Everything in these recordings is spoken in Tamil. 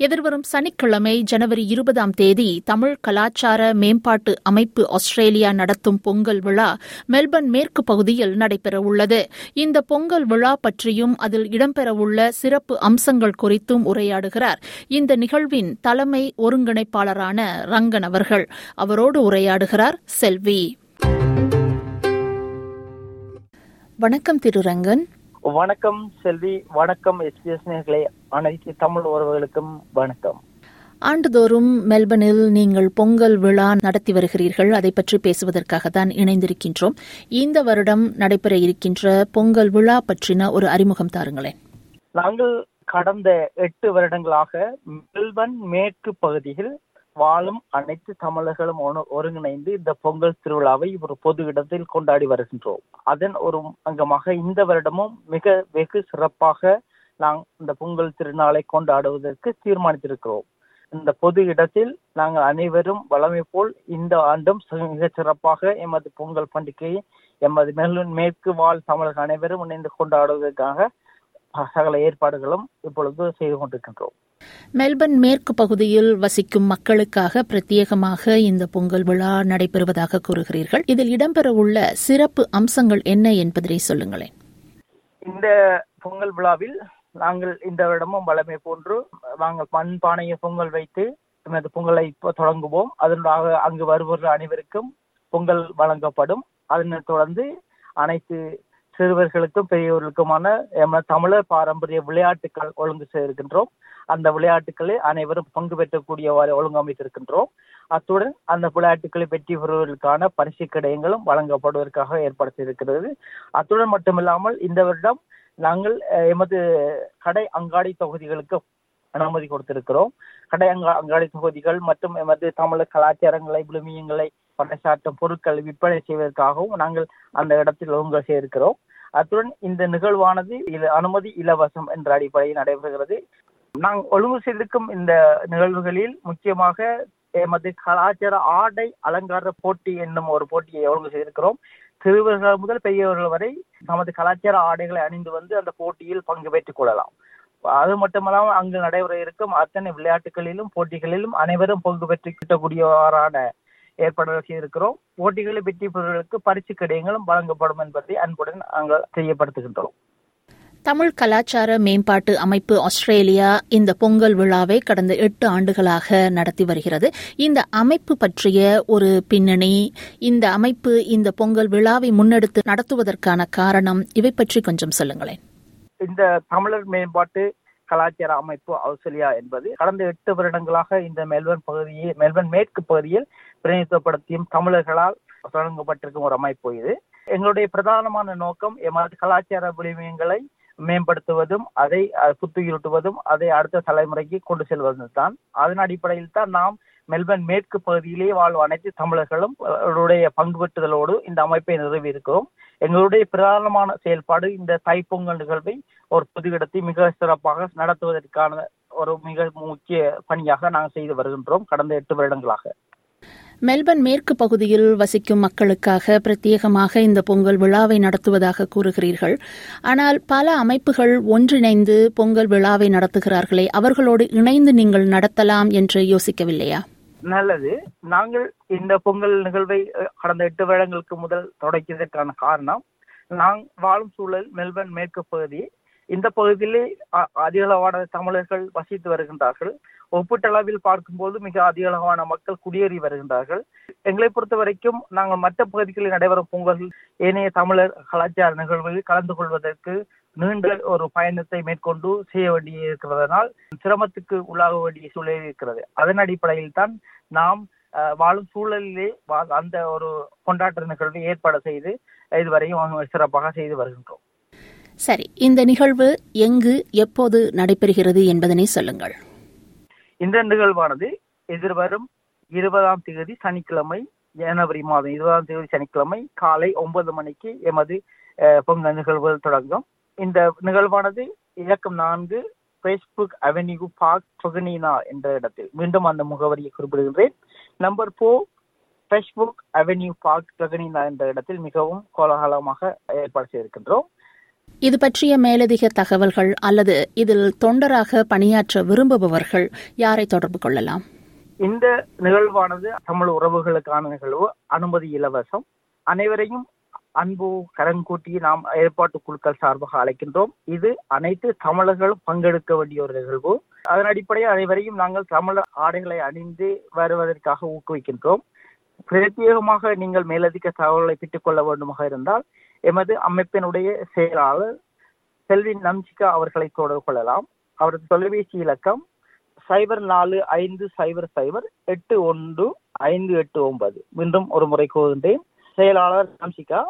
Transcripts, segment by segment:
எதிர்வரும் சனிக்கிழமை ஜனவரி இருபதாம் தேதி தமிழ் கலாச்சார மேம்பாட்டு அமைப்பு ஆஸ்திரேலியா நடத்தும் பொங்கல் விழா மெல்பர்ன் மேற்கு பகுதியில் நடைபெறவுள்ளது. இந்த பொங்கல் விழா பற்றியும் அதில் இடம்பெறவுள்ள சிறப்பு அம்சங்கள் குறித்தும் உரையாடுகிறார். இந்த நிகழ்வின் தலைமை ஒருங்கிணைப்பாளரான ரங்கன் அவர்கள் அவரோடு உரையாடுகிறார் செல்வி. வணக்கம் திரு ரங்கன். வணக்கம் செல்வி வணக்கம் எஸ்பிஎஸ் நேர்களே அனைத்து தமிழ் உறவுகளுக்கும் வணக்கம். ஆண்டுதோறும் மெல்பர்னில் நீங்கள் பொங்கல் விழா நடத்தி வருகிறீர்கள். அதை பற்றி பேசுவதற்காக தான் இணைந்திருக்கின்றோம். இந்த வருடம் நடைபெற இருக்கின்ற பொங்கல் விழா பற்றின ஒரு அறிமுகம் தாருங்களேன். நாங்கள் கடந்த எட்டு வருடங்களாக மெல்பர்ன் மேற்கு பகுதியில் வாழும் அனைத்து தமிழர்களும் ஒருங்கிணைந்து இந்த பொங்கல் திருவிழாவை ஒரு பொது இடத்தில் கொண்டாடி வருகின்றோம். அதன் ஒரு அங்கமாக இந்த வருடமும் மிக வெகு சிறப்பாக நாம் இந்த பொங்கல் திருநாளை கொண்டாடுவதற்கு தீர்மானித்திருக்கிறோம். இந்த பொது இடத்தில் நாங்கள் அனைவரும் வளமை போல் இந்த ஆண்டும் மிக சிறப்பாக எமது பொங்கல் பண்டிகையை எமது மேலும் மேற்கு வாழ் தமிழர்கள் அனைவரும் இணைந்து கொண்டாடுவதற்காக சகல ஏற்பாடுகளும் இப்பொழுது செய்து கொண்டிருக்கின்றோம். மெல்பர்ன் மேற்கு பகுதியில் வசிக்கும் மக்களுக்காக பிரத்யேகமாக இந்த பொங்கல் விழா நடைபெறுவதாக கூறுகிறீர்கள். இதில் இடம்பெறவுள்ள சிறப்பு அம்சங்கள் என்ன என்பதை சொல்லுங்களேன். இந்த பொங்கல் விழாவில் நாங்கள் இந்த வருடமும் வளமை போன்று நாங்கள் மண் பானையை பொங்கல் வைத்து இந்த பொங்கலை தொடங்குவோம். அதனூடாக அங்கு வருபவர்கள் அனைவருக்கும் பொங்கல் வழங்கப்படும். அதனைத் தொடர்ந்து அனைத்து சிறுவர்களுக்கும் பெரியவர்களுக்குமான தமிழர் பாரம்பரிய விளையாட்டுகள் ஒழுங்கு செய்திருக்கின்றோம். அந்த விளையாட்டுகளில் அனைவரும் பங்கு பெற்றக்கூடியவாறு ஒழுங்கமைத்திருக்கின்றோம். அத்துடன் அந்த விளையாட்டுகளை வெற்றி பெறுவதற்கான பரிசு கிடையங்களும் வழங்கப்படுவதற்காக ஏற்படுத்தியிருக்கிறது. அத்துடன் மட்டுமில்லாமல் இந்த வருடம் நாங்கள் எமது கடை அங்காடி தொகுதிகளுக்கு அனுமதி கொடுத்திருக்கிறோம். கடை அங்கா அங்காடி தொகுதிகள் மற்றும் எமது தமிழர் கலாச்சாரங்களை விழுமியங்களை பறைசாட்டும் பொருட்களை விற்பனை செய்வதற்காகவும் நாங்கள் அந்த இடத்தில் ஒழுங்கு செய்திருக்கிறோம். அத்துடன் இந்த நிகழ்வானது அனுமதி இலவசம் என்ற அடிப்படையில் நடைபெறுகிறது. நாங்கள் ஒழுங்கு செய்திருக்கும் இந்த நிகழ்வுகளில் முக்கியமாக எமது கலாச்சார ஆடை அலங்கார போட்டி என்னும் ஒரு போட்டியை ஒழுங்கு செய்திருக்கிறோம். சிறுவர்கள் முதல் பெரியவர்கள் வரை நமது கலாச்சார ஆடைகளை அணிந்து வந்து அந்த போட்டியில் பங்கு பெற்றுக் கொள்ளலாம். அது மட்டுமல்லாமல் அங்கு நடைபெற இருக்கும் அத்தனை விளையாட்டுகளிலும் போட்டிகளிலும் அனைவரும் பங்கு பெற்று கிட்டக்கூடியவாறான ஏற்பாடுகள் செய்திருக்கிறோம் போட்டிகளை வெற்றி பெறுவதற்கு பரிசு கடியங்களும் வழங்கப்படும் என்பதை அன்புடன் நாங்கள் தெரியப்படுத்துகின்றோம். தமிழ் கலாச்சார மேம்பாட்டு அமைப்பு ஆஸ்திரேலியா இந்த பொங்கல் விழாவை கடந்த எட்டு ஆண்டுகளாக நடத்தி வருகிறது. இந்த அமைப்பு பற்றிய ஒரு பின்னணி இந்த அமைப்பு இந்த பொங்கல் விழாவை முன்னெடுத்து நடத்துவதற்கான காரணம் இவை பற்றி கொஞ்சம் சொல்லுங்களேன். இந்த தமிழர் மேம்பாட்டு கலாச்சார அமைப்பு அவுசலியா என்பது கடந்த எட்டு வருடங்களாக இந்த மெல்பர்ன் பகுதியில் மெல்பர்ன் மேற்கு பகுதியில் பிரதிநிதித்துவப்படுத்தியும் தமிழர்களால் தொடங்கப்பட்டிருக்கும் ஒரு அமைப்பு இது. எங்களுடைய பிரதானமான நோக்கம் எமது கலாச்சார விளிமியங்களை மேம்படுத்துவதும் அதை புத்துயிரூட்டுவதும் அதை அடுத்த தலைமுறைக்கு கொண்டு செல்வதும் தான் அதன் அடிப்படையில் தான் நாம் மெல்பர்ன் மேற்கு பகுதியிலே வாழும் அனைத்து தமிழர்களும் அவருடைய பங்கு பெற்றுதலோடு இந்த அமைப்பை நிறுவி இருக்கிறோம் எங்களுடைய பிரதானமான செயல்பாடு இந்த தைப்பொங்கல் நிகழ்வை ஒரு பொது இடத்தை மிக சிறப்பாக நடத்துவதற்கான ஒரு மிக முக்கிய பணியாக நாங்கள் செய்து வருகின்றோம் கடந்த எட்டு வருடங்களாக. மெல்பர்ன் மேற்கு பகுதியில் வசிக்கும் மக்களுக்காக பிரத்யேகமாக இந்த பொங்கல் விழாவை நடத்துவதாக கூறுகிறீர்கள். ஆனால் பல அமைப்புகள் ஒன்றிணைந்து பொங்கல் விழாவை நடத்துகிறார்களே அவர்களோடு இணைந்து நீங்கள் நடத்தலாம் என்று யோசிக்கவில்லையா? நல்லது. நாங்கள் இந்த பொங்கல் நிகழ்வை கடந்த எட்டு வருடங்களுக்கு முதல் தொடக்கியதற்கான காரணம் நான் வாழும் சூழல் மெல்பர்ன் மேற்கு பகுதி. இந்த பகுதியிலே அதிக அளவான தமிழர்கள் வசித்து வருகின்றார்கள். ஒப்பீட்டளவில் பார்க்கும்போது மிக அதிக அளவான மக்கள் குடியேறி வருகின்றார்கள். எங்களை பொறுத்த வரைக்கும் நாங்கள் மற்ற பகுதிகளில் நடைபெறும் பொங்கல் ஏனைய தமிழர் கலாச்சார நிகழ்வுகளில் கலந்து கொள்வதற்கு நீண்ட ஒரு பயணத்தை மேற்கொண்டு செய்ய வேண்டி இருக்கிறதனால் சிரமத்துக்கு உள்ளாக வேண்டிய சூழல் இருக்கிறது. அதன் அடிப்படையில் தான் நாம் வாழும் சூழலிலே அந்த ஒரு கொண்டாட்ட நிகழ்வை ஏற்பாடு செய்து இதுவரையும் சிறப்பாக செய்து வருகின்றோம். சரி இந்த நிகழ்வு எங்கு எப்போது நடைபெறுகிறது என்பதனை சொல்லுங்கள். இந்த நிகழ்வானது எதிர்வரும் இருபதாம் தேதி சனிக்கிழமை ஜனவரி மாதம் இருபதாம் தேதி சனிக்கிழமை காலை ஒன்பது மணிக்கு எமது பொங்கல் நிகழ்வுகள் தொடங்கும். இந்த நிகழ்வானது இலக்கம் நான்கு ஃபேஸ்புக் அவென்யூ பார்க் சொகனீனா என்ற இடத்தில். மீண்டும் அந்த முகவரியை குறிப்பிடுகின்றேன். Number four Facebook avenue park சொகனீனா என்ற இடத்தில் மிகவும் கோலாகலமாக ஏற்பாடு செய்திருக்கின்றோம். இது பற்றிய மேலதிக தகவல்கள் அல்லது இதில் தொண்டராக பணியாற்ற விரும்புபவர்கள் யாரை தொடர்பு கொள்ளலாம்? இந்த நிகழ்வானது தமிழ் உறவுகளுக்கான நிகழ்வு அனுமதி இலவசம். அனைவரையும் அன்பு கரங்கூட்டி நாம் ஏற்பாட்டு குழுக்கள் சார்பாக அழைக்கின்றோம். இது அனைத்து தமிழர்களும் பங்கெடுக்க வேண்டிய ஒரு நிகழ்வு. அதன் அடிப்படையில் அனைவரையும் நாங்கள் தமிழர் ஆடைகளை அணிந்து வருவதற்காக ஊக்குவிக்கின்றோம். பிரத்யேகமாக நீங்கள் மேலதிக தகவல்களை பெற்றுக்கொள்ள வேண்டுமாக இருந்தால் எமது அமைப்பினுடைய செயலாளர் செல்வி நம்சிகா அவர்களை தொடர்பு கொள்ளலாம். அவரது தொலைபேசி இலக்கம் சைபர் நாலு ஐந்து சைபர் சைபர் எட்டு ஒன்று ஐந்து எட்டு ஒன்பது. மீண்டும் ஒரு முறை கூறுகின்றேன். செயலாளர் நம்சிகா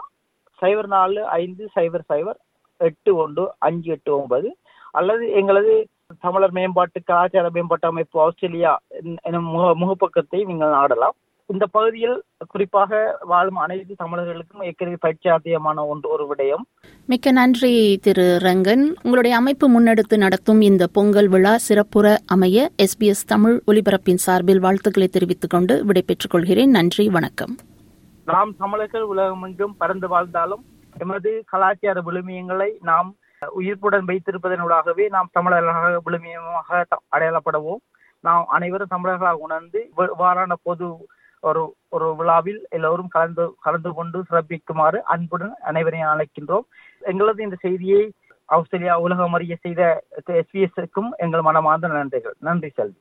சைபர் நாலு ஐந்து சைபர் சைபர் எட்டு ஒன்று அஞ்சு எட்டு ஒன்பது. அல்லது எங்களது தமிழர் மேம்பாட்டு கலாச்சார மேம்பாட்டு அமைப்பு ஆஸ்திரேலியா எனும் முக முகப்பக்கத்தை நீங்கள் நாடலாம். இந்த பகுதியில் குறிப்பாக வாழும் அனைத்து தமிழர்களுக்கும் ஏற்கனவே பரிச்சாத்தியமான ஒன்று ஒரு விடயம். மிக்க நன்றி திரு ரங்கன். உங்களுடைய அமைப்பு முன்னெடுத்து நடத்தும் இந்த பொங்கல் விழா சிறப்புற அமைய எஸ்பிஎஸ் தமிழ் ஒலிபரப்பின் சார்பில் வாழ்த்துக்களை தெரிவித்துக் கொண்டு விடைபெற்றுக் கொள்கிறேன். நன்றி வணக்கம். நாம் தமிழர்கள் உலகமெங்கும் பறந்து வாழ்ந்தாலும் எமது கலாச்சார விழுமியங்களை நாம் உயிர்ப்புடன் வைத்திருப்பதனூடாகவே நாம் தமிழர்களாக விழுமியமாக அடையாளப்படுவோம். நாம் அனைவரும் தமிழர்களாக உணர்ந்து இவ்வாறான பொது ஒரு ஒரு விழாவில் எல்லோரும் கலந்து கலந்து கொண்டு சிறப்பிக்குமாறு அன்புடன் அனைவரையும் அழைக்கின்றோம். எங்களது இந்த செய்தியை ஆஸ்திரேலியா உலகம் அறிய செய்த எஸ்பிஎஸ்க்கும் எங்கள் மனமார்ந்த நன்றிகள். நன்றி செல்வி.